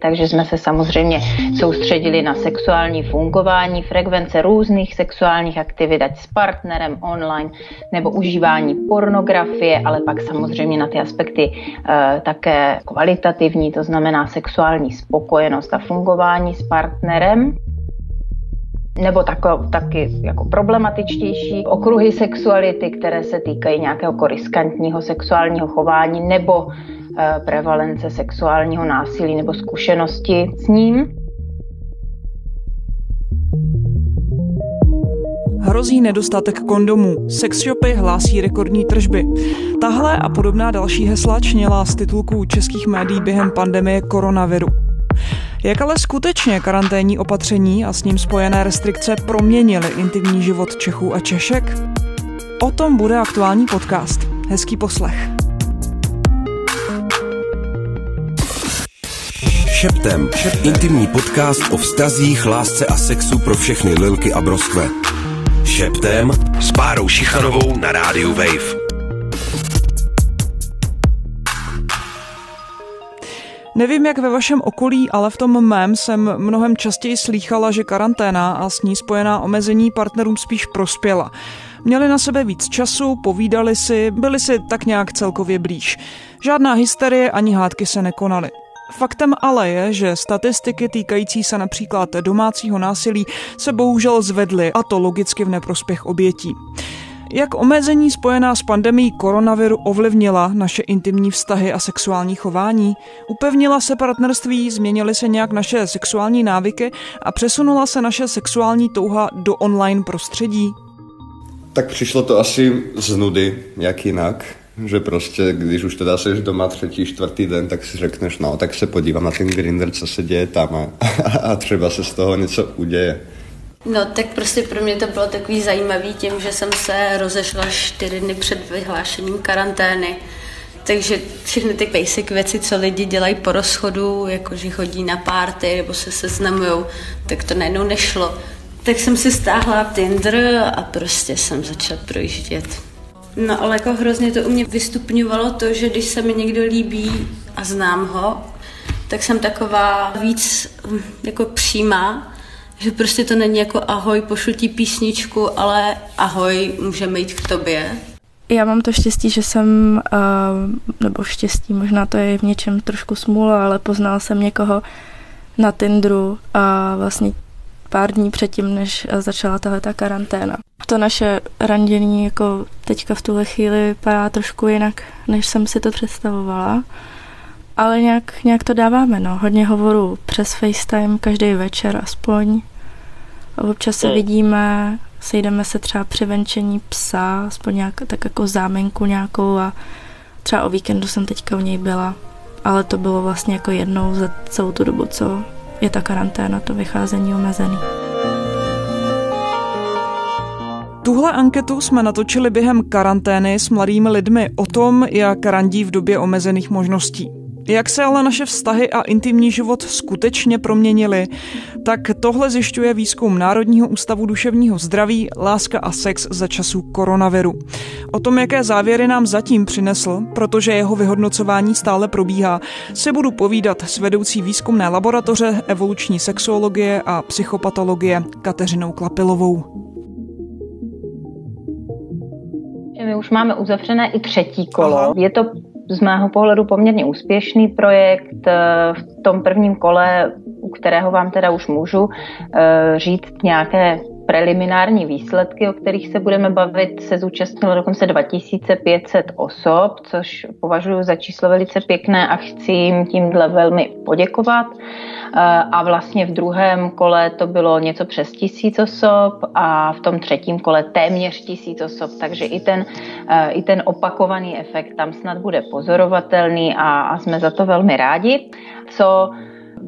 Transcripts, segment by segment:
Takže jsme se samozřejmě soustředili na sexuální fungování, frekvence různých sexuálních aktivit, ať s partnerem online nebo užívání pornografie, ale pak samozřejmě na ty aspekty e, také kvalitativní, to znamená sexuální spokojenost a fungování s partnerem nebo tako, taky jako problematičtější okruhy sexuality, které se týkají nějakého koriskantního sexuálního chování nebo e, prevalence sexuálního násilí nebo zkušenosti s ním. Hrozí nedostatek kondomů. Sexshopy hlásí rekordní tržby. Tahle a podobná další hesla čněla z titulků českých médií během pandemie koronaviru. Jak ale skutečně karanténní opatření a s ním spojené restrikce proměnily intimní život Čechů a Češek? O tom bude aktuální podcast. Hezký poslech. Šeptem. Šeptem. Intimní podcast o vztazích, lásce a sexu pro všechny lilky a broskve. Šeptem s Bárou Šichanovou na rádiu Wave. Nevím, jak ve vašem okolí, ale v tom mém jsem mnohem častěji slýchala, že karanténa a s ní spojená omezení partnerům spíš prospěla. Měli na sebe víc času, povídali si, byli si tak nějak celkově blíž. Žádná hysterie ani hádky se nekonaly. Faktem ale je, že statistiky týkající se například domácího násilí se bohužel zvedly, a to logicky v neprospěch obětí. Jak omezení spojená s pandemí koronaviru ovlivnila naše intimní vztahy a sexuální chování? Upevnila se partnerství, změnily se nějak naše sexuální návyky a přesunula se naše sexuální touha do online prostředí? Tak přišlo to asi z nudy, jak jinak. Že prostě, když už teda jsi doma třetí, čtvrtý den, tak si řekneš, no, tak se podívám na ten grinder, co se děje tam a, a třeba se z toho něco uděje. No tak prostě pro mě to bylo takový zajímavý tím, že jsem se rozešla čtyři dny před vyhlášením karantény. Takže všechny ty basic věci, co lidi dělají po rozchodu, jako že chodí na párty nebo se seznamujou, tak to najednou nešlo. Tak jsem si stáhla Tinder a prostě jsem začala projíždět. No ale jako hrozně to u mě vystupňovalo to, že když se mi někdo líbí a znám ho, tak jsem taková víc hm, jako přímá že prostě to není jako ahoj, pošlu ti písničku, ale ahoj, můžeme jít k tobě. Já mám to štěstí, že jsem, nebo štěstí, možná to je v něčem trošku smůla, ale poznal jsem někoho na Tinderu a vlastně pár dní předtím, než začala tahle ta karanténa. To naše randění jako teďka v tuhle chvíli vypadá trošku jinak, než jsem si to představovala ale nějak, nějak to dáváme, no. Hodně hovorů přes FaceTime každý večer aspoň. Občas se hmm. vidíme, sejdeme se třeba při venčení psa, aspoň nějak, tak jako zámenku nějakou a třeba o víkendu jsem teďka u něj byla, ale to bylo vlastně jako jednou za celou tu dobu, co je ta karanténa, to vycházení omezený. Tuhle anketu jsme natočili během karantény s mladými lidmi o tom, jak randí v době omezených možností. Jak se ale naše vztahy a intimní život skutečně proměnily, tak tohle zjišťuje výzkum Národního ústavu duševního zdraví, láska a sex za časů koronaviru. O tom, jaké závěry nám zatím přinesl, protože jeho vyhodnocování stále probíhá, se budu povídat s vedoucí výzkumné laboratoře evoluční sexuologie a psychopatologie Kateřinou Klapilovou. My už máme uzavřené i třetí kolo. Aha. Je to z mého pohledu poměrně úspěšný projekt. Eh, v tom prvním kole, u kterého vám teda už můžu eh, říct nějaké preliminární výsledky, o kterých se budeme bavit, se zúčastnilo dokonce 2500 osob, což považuji za číslo velice pěkné a chci jim tímhle velmi poděkovat. Eh, a vlastně v druhém kole to bylo něco přes tisíc osob a v tom třetím kole téměř tisíc osob, takže i ten, eh, i ten opakovaný efekt tam snad bude pozorovatelný a, a jsme za to velmi rádi. Co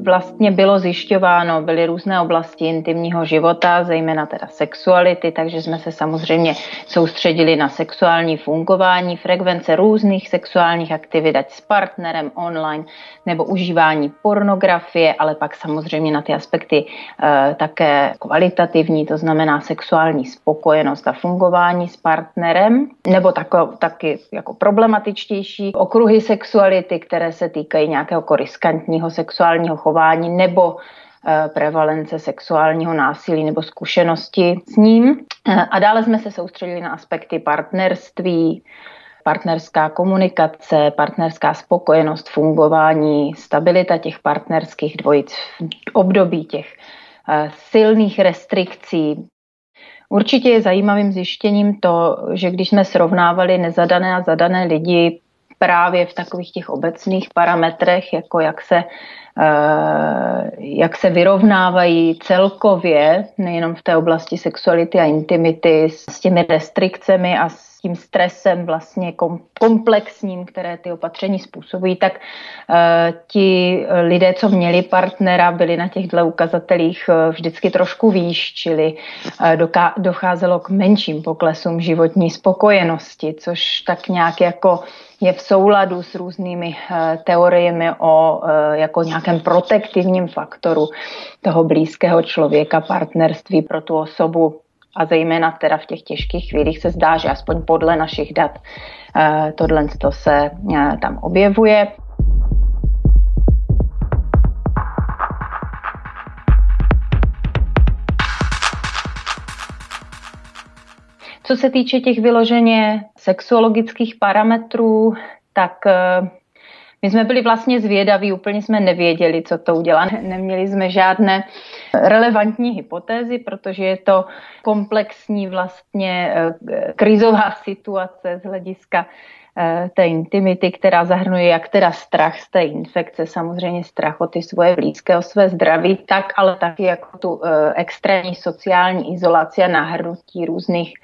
vlastně bylo zjišťováno, byly různé oblasti intimního života, zejména teda sexuality, takže jsme se samozřejmě soustředili na sexuální fungování, frekvence různých sexuálních aktivit, ať s partnerem online nebo užívání pornografie, ale pak samozřejmě na ty aspekty e, také kvalitativní, to znamená sexuální spokojenost a fungování s partnerem, nebo tako, taky jako problematičtější okruhy sexuality, které se týkají nějakého koriskantního sexuálního chování nebo eh, prevalence sexuálního násilí nebo zkušenosti s ním. Eh, a dále jsme se soustředili na aspekty partnerství, partnerská komunikace, partnerská spokojenost, fungování, stabilita těch partnerských dvojic v období těch eh, silných restrikcí. Určitě je zajímavým zjištěním to, že když jsme srovnávali nezadané a zadané lidi právě v takových těch obecných parametrech, jako jak se, jak se vyrovnávají celkově, nejenom v té oblasti sexuality a intimity, s těmi restrikcemi a s tím stresem vlastně komplexním, které ty opatření způsobují, tak uh, ti lidé, co měli partnera, byli na těch dvou ukazatelích uh, vždycky trošku výš, čili uh, docházelo k menším poklesům životní spokojenosti, což tak nějak jako je v souladu s různými teoriemi o jako nějakém protektivním faktoru toho blízkého člověka, partnerství pro tu osobu a zejména teda v těch těžkých chvílích se zdá, že aspoň podle našich dat eh, tohle to se eh, tam objevuje. Co se týče těch vyloženě sexuologických parametrů, tak eh, my jsme byli vlastně zvědaví, úplně jsme nevěděli, co to udělá. Neměli jsme žádné relevantní hypotézy, protože je to komplexní vlastně eh, krizová situace z hlediska eh, té intimity, která zahrnuje jak teda strach z té infekce, samozřejmě strach o ty svoje blízké, o své zdraví, tak ale taky jako tu eh, extrémní sociální izolaci a nahrnutí různých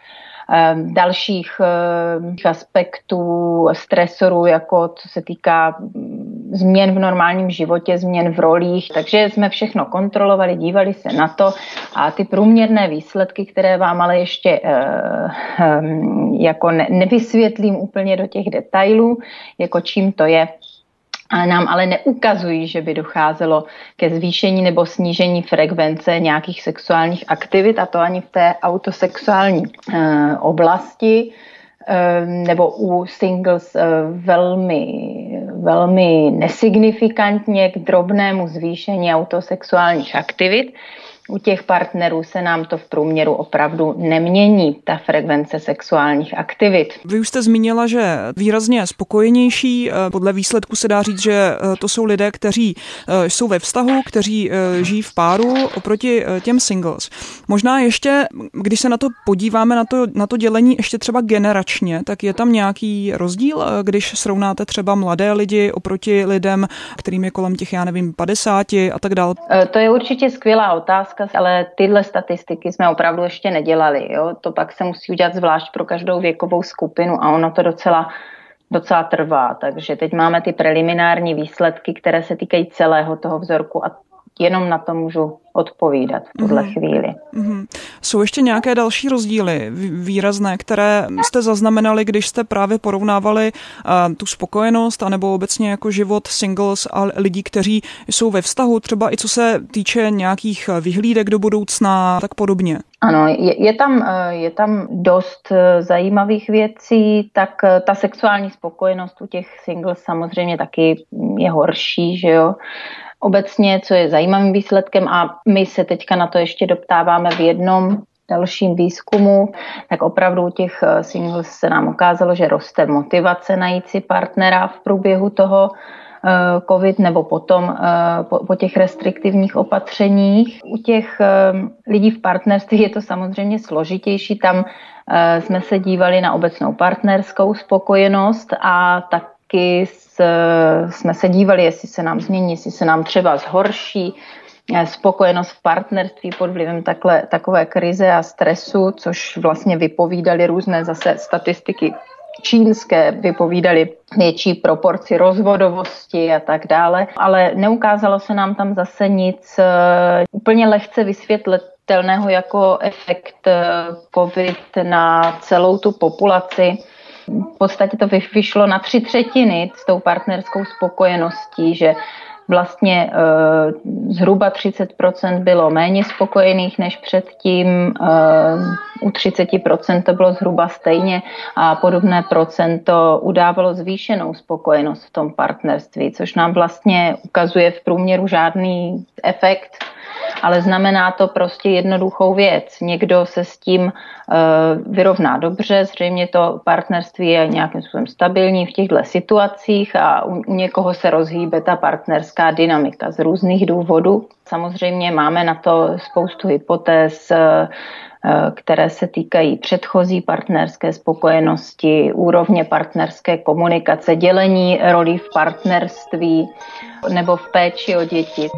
dalších ehm, aspektů stresorů, jako co se týká mm, změn v normálním životě, změn v rolích. Takže jsme všechno kontrolovali, dívali se na to a ty průměrné výsledky, které vám ale ještě eh, ehm, jako nevysvětlím úplně do těch detailů, jako čím to je, a nám ale neukazují, že by docházelo ke zvýšení nebo snížení frekvence nějakých sexuálních aktivit, a to ani v té autosexuální e, oblasti, e, nebo u singles e, velmi, velmi nesignifikantně k drobnému zvýšení autosexuálních aktivit u těch partnerů se nám to v průměru opravdu nemění, ta frekvence sexuálních aktivit. Vy už jste zmínila, že výrazně spokojenější. Eh, podle výsledku se dá říct, že eh, to jsou lidé, kteří eh, jsou ve vztahu, kteří žijí v páru oproti těm singles. Možná ještě, když se na to podíváme, na to, na to dělení ještě třeba generačně, tak je tam nějaký rozdíl, když srovnáte třeba mladé lidi oproti lidem, kterým je kolem těch, já nevím, 50 a tak dále? To je určitě skvělá otázka otázka, ale tyhle statistiky jsme opravdu ještě nedělali. Jo? To pak se musí udělat zvlášť pro každou věkovou skupinu a ono to docela docela trvá. Takže teď máme ty preliminární výsledky, které se týkají celého toho vzorku a jenom na to můžu odpovídat v tuhle mm-hmm. chvíli. Mm-hmm. Jsou ještě nějaké další rozdíly výrazné, které jste zaznamenali, když jste právě porovnávali uh, tu spokojenost anebo obecně jako život singles a lidí, kteří jsou ve vztahu, třeba i co se týče nějakých vyhlídek do budoucna tak podobně? Ano, je, je, tam, eh, je tam dost eh, zajímavých věcí, tak ta sexuální spokojenost u těch singles samozřejmě taky je horší, že jo obecně, co je zajímavým výsledkem a my se teďka na to ještě doptáváme v jednom dalším výzkumu, tak opravdu u těch eh, singles se nám ukázalo, že roste motivace najít si partnera v průběhu toho eh, COVID nebo potom eh, po, těch restriktivních opatřeních. U těch lidí v partnerství je to samozřejmě složitější. Tam jsme se dívali na obecnou partnerskou spokojenost a taky jsme se dívali, jestli se nám změní, jestli se nám třeba zhorší eh, spokojenost v partnerství pod vlivem takhle, takové krize a stresu, což vlastně vypovídali různé zase statistiky čínské vypovídali větší proporci rozvodovosti a tak dále, ale neukázalo se nám tam zase nic úplně lehce vysvětlitelného jako efekt COVID na celou tu populaci. V podstatě to vyšlo na tři třetiny s tou partnerskou spokojeností, že vlastně e, zhruba 30% bylo méně spokojených než předtím, e, u 30% to bylo zhruba stejně a podobné procento udávalo zvýšenou spokojenost v tom partnerství, což nám vlastně ukazuje v průměru žádný efekt ale znamená to prostě jednoduchou věc. Někdo se s tím uh, vyrovná dobře, zřejmě to partnerství je nějakým způsobem stabilní v těchto situacích a u někoho se rozhýbe ta partnerská dynamika z různých důvodů. Samozřejmě máme na to spoustu hypotéz, uh, které se týkají předchozí partnerské spokojenosti, úrovně partnerské komunikace, dělení rolí v partnerství nebo v péči o děti.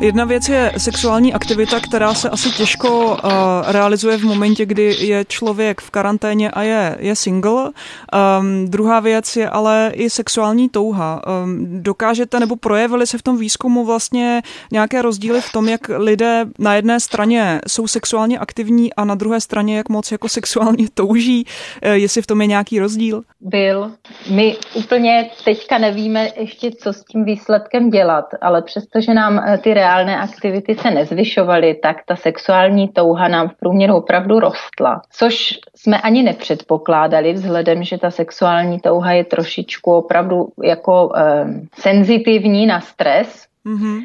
Jedna věc je sexuální aktivita, která se asi těžko uh, realizuje v momentě, kdy je člověk v karanténě a je, je single. Um, druhá věc je ale i sexuální touha. Um, dokážete nebo projevily se v tom výzkumu vlastně nějaké rozdíly v tom, jak lidé na jedné straně jsou sexuálně aktivní a na druhé straně jak moc jako sexuálně touží? Uh, jestli v tom je nějaký rozdíl? Byl. My úplně teďka nevíme ještě, co s tím výsledkem dělat, ale přestože nám eh, ty reálné reálné aktivity se nezvyšovaly, tak ta sexuální touha nám v průměru opravdu rostla. Což jsme ani nepředpokládali, vzhledem, že ta sexuální touha je trošičku opravdu jako eh, senzitivní na stres. Mm-hmm.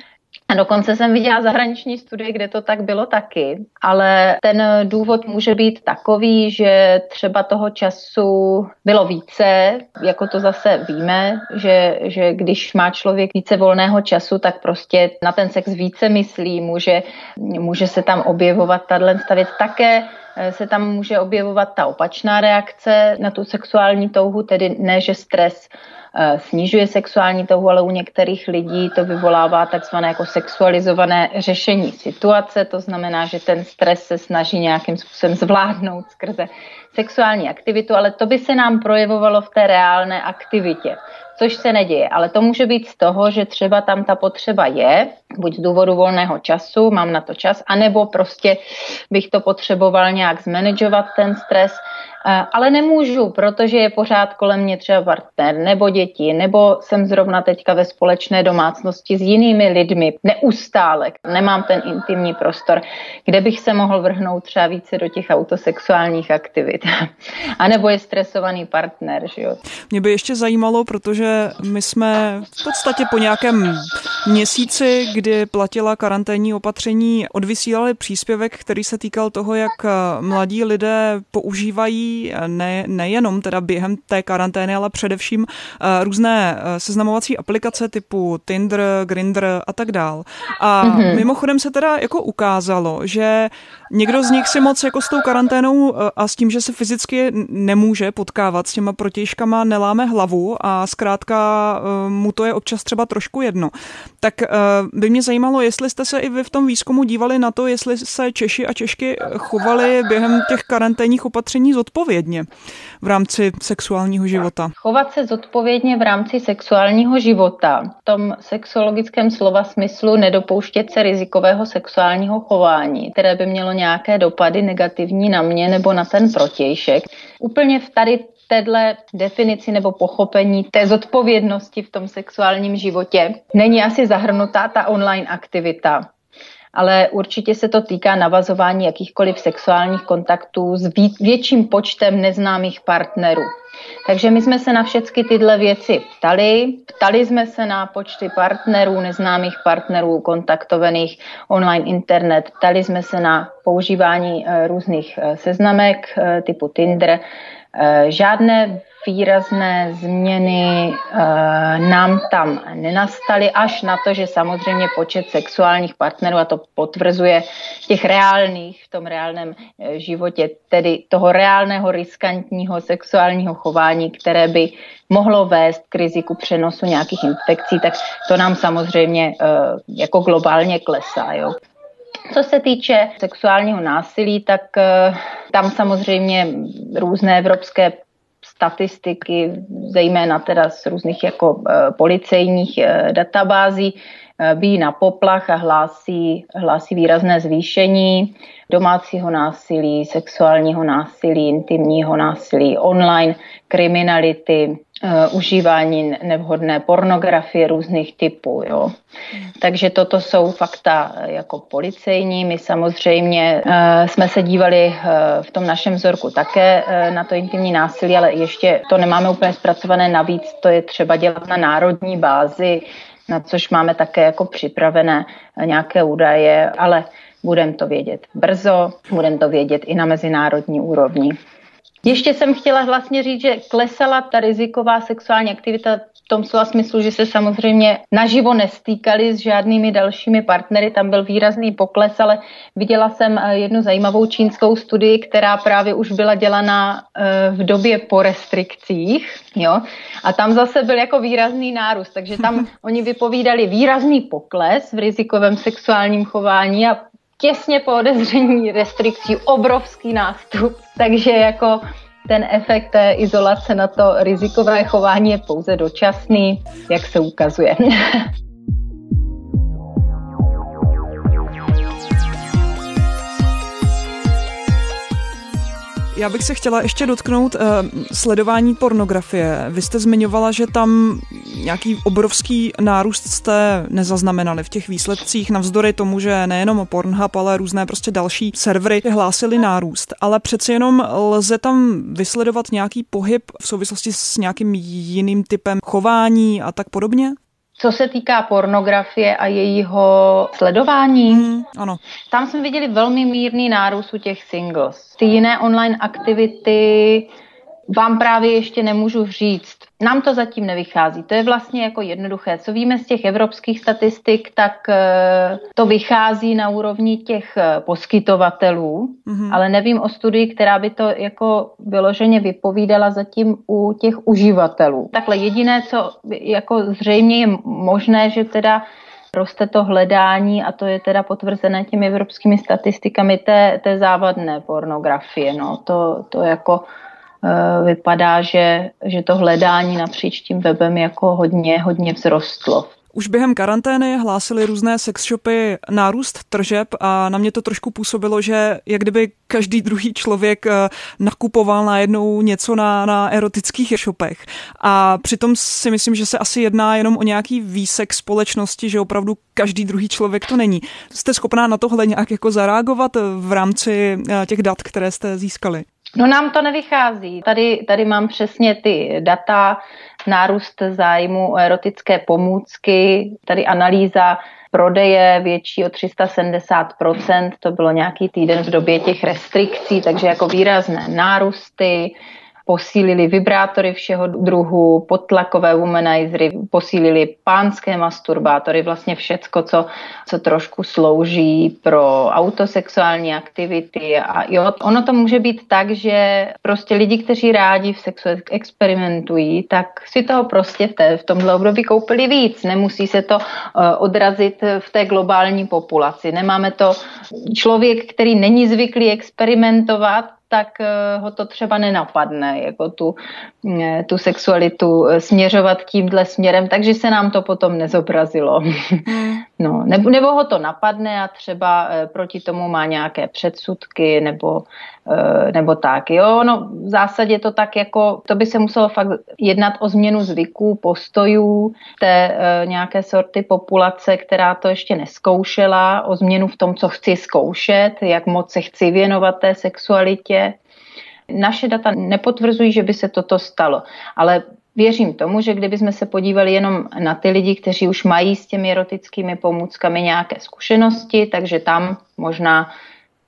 A dokonce jsem viděla zahraniční studie, kde to tak bylo taky, ale ten důvod může být takový, že třeba toho času bylo více, jako to zase víme, že, že když má člověk více volného času, tak prostě na ten sex více myslí, může, může se tam objevovat tato věc také eh, se tam může objevovat ta opačná reakce na tu sexuální touhu, tedy ne, že stres snižuje sexuální touhu, ale u některých lidí to vyvolává takzvané jako sexualizované řešení situace, to znamená, že ten stres se snaží nějakým způsobem zvládnout skrze sexuální aktivitu, ale to by se nám projevovalo v té reálné aktivitě což se neděje. Ale to může být z toho, že třeba tam ta potřeba je, buď z důvodu volného času, mám na to čas, anebo prostě bych to potřeboval nějak zmanagovat ten stres, Eh, ale nemůžu, protože je pořád kolem mě třeba partner nebo děti, nebo jsem zrovna teďka ve společné domácnosti s jinými lidmi neustále. Nemám ten intimní prostor, kde bych se mohl vrhnout třeba více do těch autosexuálních aktivit. A nebo je stresovaný partner. Že jo? Mě by ještě zajímalo, protože my jsme v podstatě po nějakém měsíci, kdy platila karanténní opatření, odvysílali příspěvek, který se týkal toho, jak mladí lidé používají ne, nejenom teda během té karantény, ale především uh, různé uh, seznamovací aplikace typu Tinder, Grindr a tak dál. A mm-hmm. mimochodem se teda jako ukázalo, že někdo z nich si moc jako s tou karanténou uh, a s tím, že se fyzicky nemůže potkávat s těma protějškama, neláme hlavu a zkrátka mu to je občas třeba trošku jedno. Tak by mě zajímalo, jestli jste se i vy v tom výzkumu dívali na to, jestli se Češi a Češky chovali během těch karanténních opatření zodpovědně zodpovědně v rámci sexuálního života? Chovat se zodpovědně v rámci sexuálního života. V tom sexuologickém slova smyslu nedopouštět se rizikového sexuálního chování, které by mělo nějaké dopady negativní na mě nebo na ten protějšek. Úplně v tady téhle definici nebo pochopení té zodpovědnosti v tom sexuálním životě není asi zahrnutá ta online aktivita ale určitě se to týká navazování jakýchkoliv sexuálních kontaktů s větším počtem neznámých partnerů. Takže my jsme se na všechny tyhle věci ptali. Ptali jsme se na počty partnerů, neznámých partnerů, kontaktovaných online internet. Ptali jsme se na používání eh, různých eh, seznamek eh, typu Tinder. Žádné výrazné změny e, nám tam nenastaly, až na to, že samozřejmě počet sexuálních partnerů, a to potvrzuje těch reálných v tom reálném e, životě, tedy toho reálného riskantního sexuálního chování, které by mohlo vést k riziku přenosu nějakých infekcí, tak to nám samozřejmě e, jako globálně klesá. Jo. Co se týče sexuálního násilí, tak eh, tam samozřejmě různé evropské statistiky, zejména teda z různých jako eh, policejních eh, databází, bíjí na poplach a hlásí, hlásí výrazné zvýšení domácího násilí, sexuálního násilí, intimního násilí, online kriminality, uh, užívání nevhodné pornografie různých typů. Jo. Takže toto jsou fakta eh, jako policejní. My samozřejmě uh, jsme se dívali uh, v tom našem vzorku také na to intimní násilí, ale ještě to nemáme úplně zpracované. Navíc to je třeba dělat na národní bázi, na což máme také jako připravené nějaké údaje, ale budeme to vědět brzo, budeme to vědět i na mezinárodní úrovni. Ještě jsem chtěla vlastně říct, že klesala ta riziková sexuální aktivita v tom slova smyslu, že se samozřejmě naživo nestýkali s žádnými dalšími partnery, tam byl výrazný pokles, ale viděla jsem eh, jednu zajímavou čínskou studii, která právě už byla dělaná eh, v době po restrikcích, jo, a tam zase byl jako výrazný nárůst, takže tam oni vypovídali výrazný pokles v rizikovém sexuálním chování a těsně po odezření restrikcí obrovský nástup, takže jako ten efekt té izolace na to rizikové chování je pouze dočasný, jak se ukazuje. Já bych se chtěla ještě dotknout uh, sledování pornografie. Vy jste zmiňovala, že tam nějaký obrovský nárůst jste nezaznamenali v těch výsledcích, navzdory tomu, že nejenom Pornhub, ale různé prostě další servery hlásily nárůst. Ale přeci jenom lze tam vysledovat nějaký pohyb v souvislosti s nějakým jiným typem chování a tak podobně? Co se týká pornografie a jejího sledování, mm, ano. tam jsme viděli velmi mírný nárůst u těch singles. Ty jiné online aktivity vám právě ještě nemůžu říct. Nám to zatím nevychází. To je vlastně jako jednoduché. Co víme z těch evropských statistik, tak eh, to vychází na úrovni těch eh, poskytovatelů, mm-hmm. ale nevím o studii, která by to jako vyloženě vypovídala zatím u těch uživatelů. Takhle jediné, co jako zřejmě je možné, že teda roste to hledání a to je teda potvrzené těmi evropskými statistikami té, té závadné pornografie. No. To, to jako vypadá, že, že to hledání napříč tím webem jako hodně, hodně vzrostlo. Už během karantény hlásili různé sexshopy nárůst tržeb a na mě to trošku působilo, že jak kdyby každý druhý člověk eh, nakupoval najednou něco na, na erotických shopech. A přitom si myslím, že se asi jedná jenom o nějaký výsek společnosti, že opravdu každý druhý člověk to není. Jste schopná na tohle nějak jako zareagovat v rámci eh, těch dat, které jste získali? No nám to nevychází. Tady, tady mám přesně ty data, nárůst zájmu o erotické pomůcky, tady analýza prodeje větší o 370%, to bylo nějaký týden v době těch restrikcí, takže jako výrazné nárůsty posílili vibrátory všeho druhu, podtlakové womanizery, posílili pánské masturbátory, vlastně všecko, co, co trošku slouží pro autosexuální aktivity. A jo, ono to může být tak, že prostě lidi, kteří rádi v sexu experimentují, tak si toho prostě v, té, v tomhle období koupili víc. Nemusí se to uh, odrazit v té globální populaci. Nemáme to člověk, který není zvyklý experimentovat, tak eh, ho to třeba nenapadne, jako tu, eh, tu sexualitu eh, směřovat tímhle směrem, takže se nám to potom nezobrazilo. Hmm. No, nebo, nebo ho to napadne a třeba proti tomu má nějaké předsudky nebo, nebo tak. Jo, no, v zásadě to tak jako, to by se muselo fakt jednat o změnu zvyků, postojů té nějaké sorty populace, která to ještě neskoušela, o změnu v tom, co chci zkoušet, jak moc se chci věnovat té sexualitě, světě. Naše data nepotvrzují, že by se toto stalo, ale věřím tomu, že kdybychom se podívali jenom na ty lidi, kteří už mají s těmi erotickými pomůckami nějaké zkušenosti, takže tam možná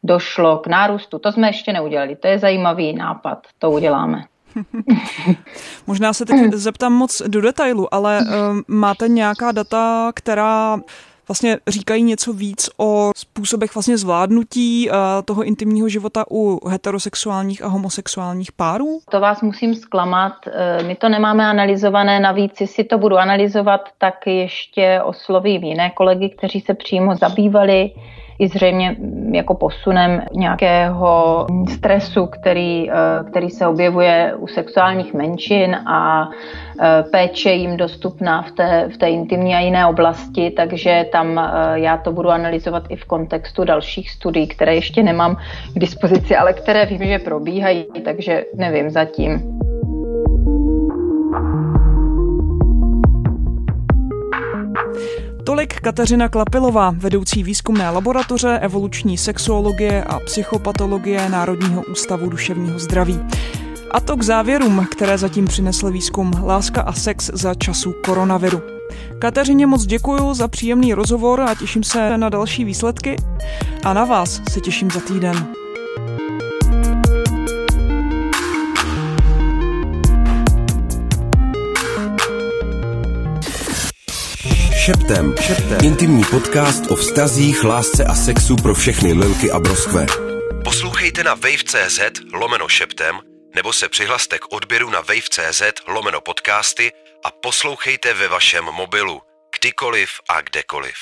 došlo k nárůstu. To jsme ještě neudělali. To je zajímavý nápad. To uděláme. Možná se teď zeptám moc do detailu, ale uh, máte nějaká data, která vlastně říkají něco víc o způsobech vlastně zvládnutí uh, toho intimního života u heterosexuálních a homosexuálních párů? To vás musím zklamat. Eh, my to nemáme analyzované, navíc jestli to budu analyzovat, tak ještě oslovím jiné kolegy, kteří se přímo zabývali i zřejmě jako posunem nějakého stresu, který, který se objevuje u sexuálních menšin a péče jim dostupná v té, v té intimní a jiné oblasti, takže tam já to budu analyzovat i v kontextu dalších studií, které ještě nemám k dispozici, ale které vím, že probíhají, takže nevím zatím. Tolik Kateřina Klapilová, vedoucí výzkumné laboratoře evoluční sexuologie a psychopatologie Národního ústavu duševního zdraví. A to k závěrům, které zatím přinesl výzkum Láska a sex za času koronaviru. Kateřině moc děkuji za příjemný rozhovor a těším se na další výsledky. A na vás se těším za týden. Šeptem. Šeptem. Intimní podcast o vztazích, lásce a sexu pro všechny lilky a broskve. Poslouchejte na wave.cz lomeno šeptem nebo se přihlaste k odběru na wave.cz lomeno podcasty a poslouchejte ve vašem mobilu, kdykoliv a kdekoliv.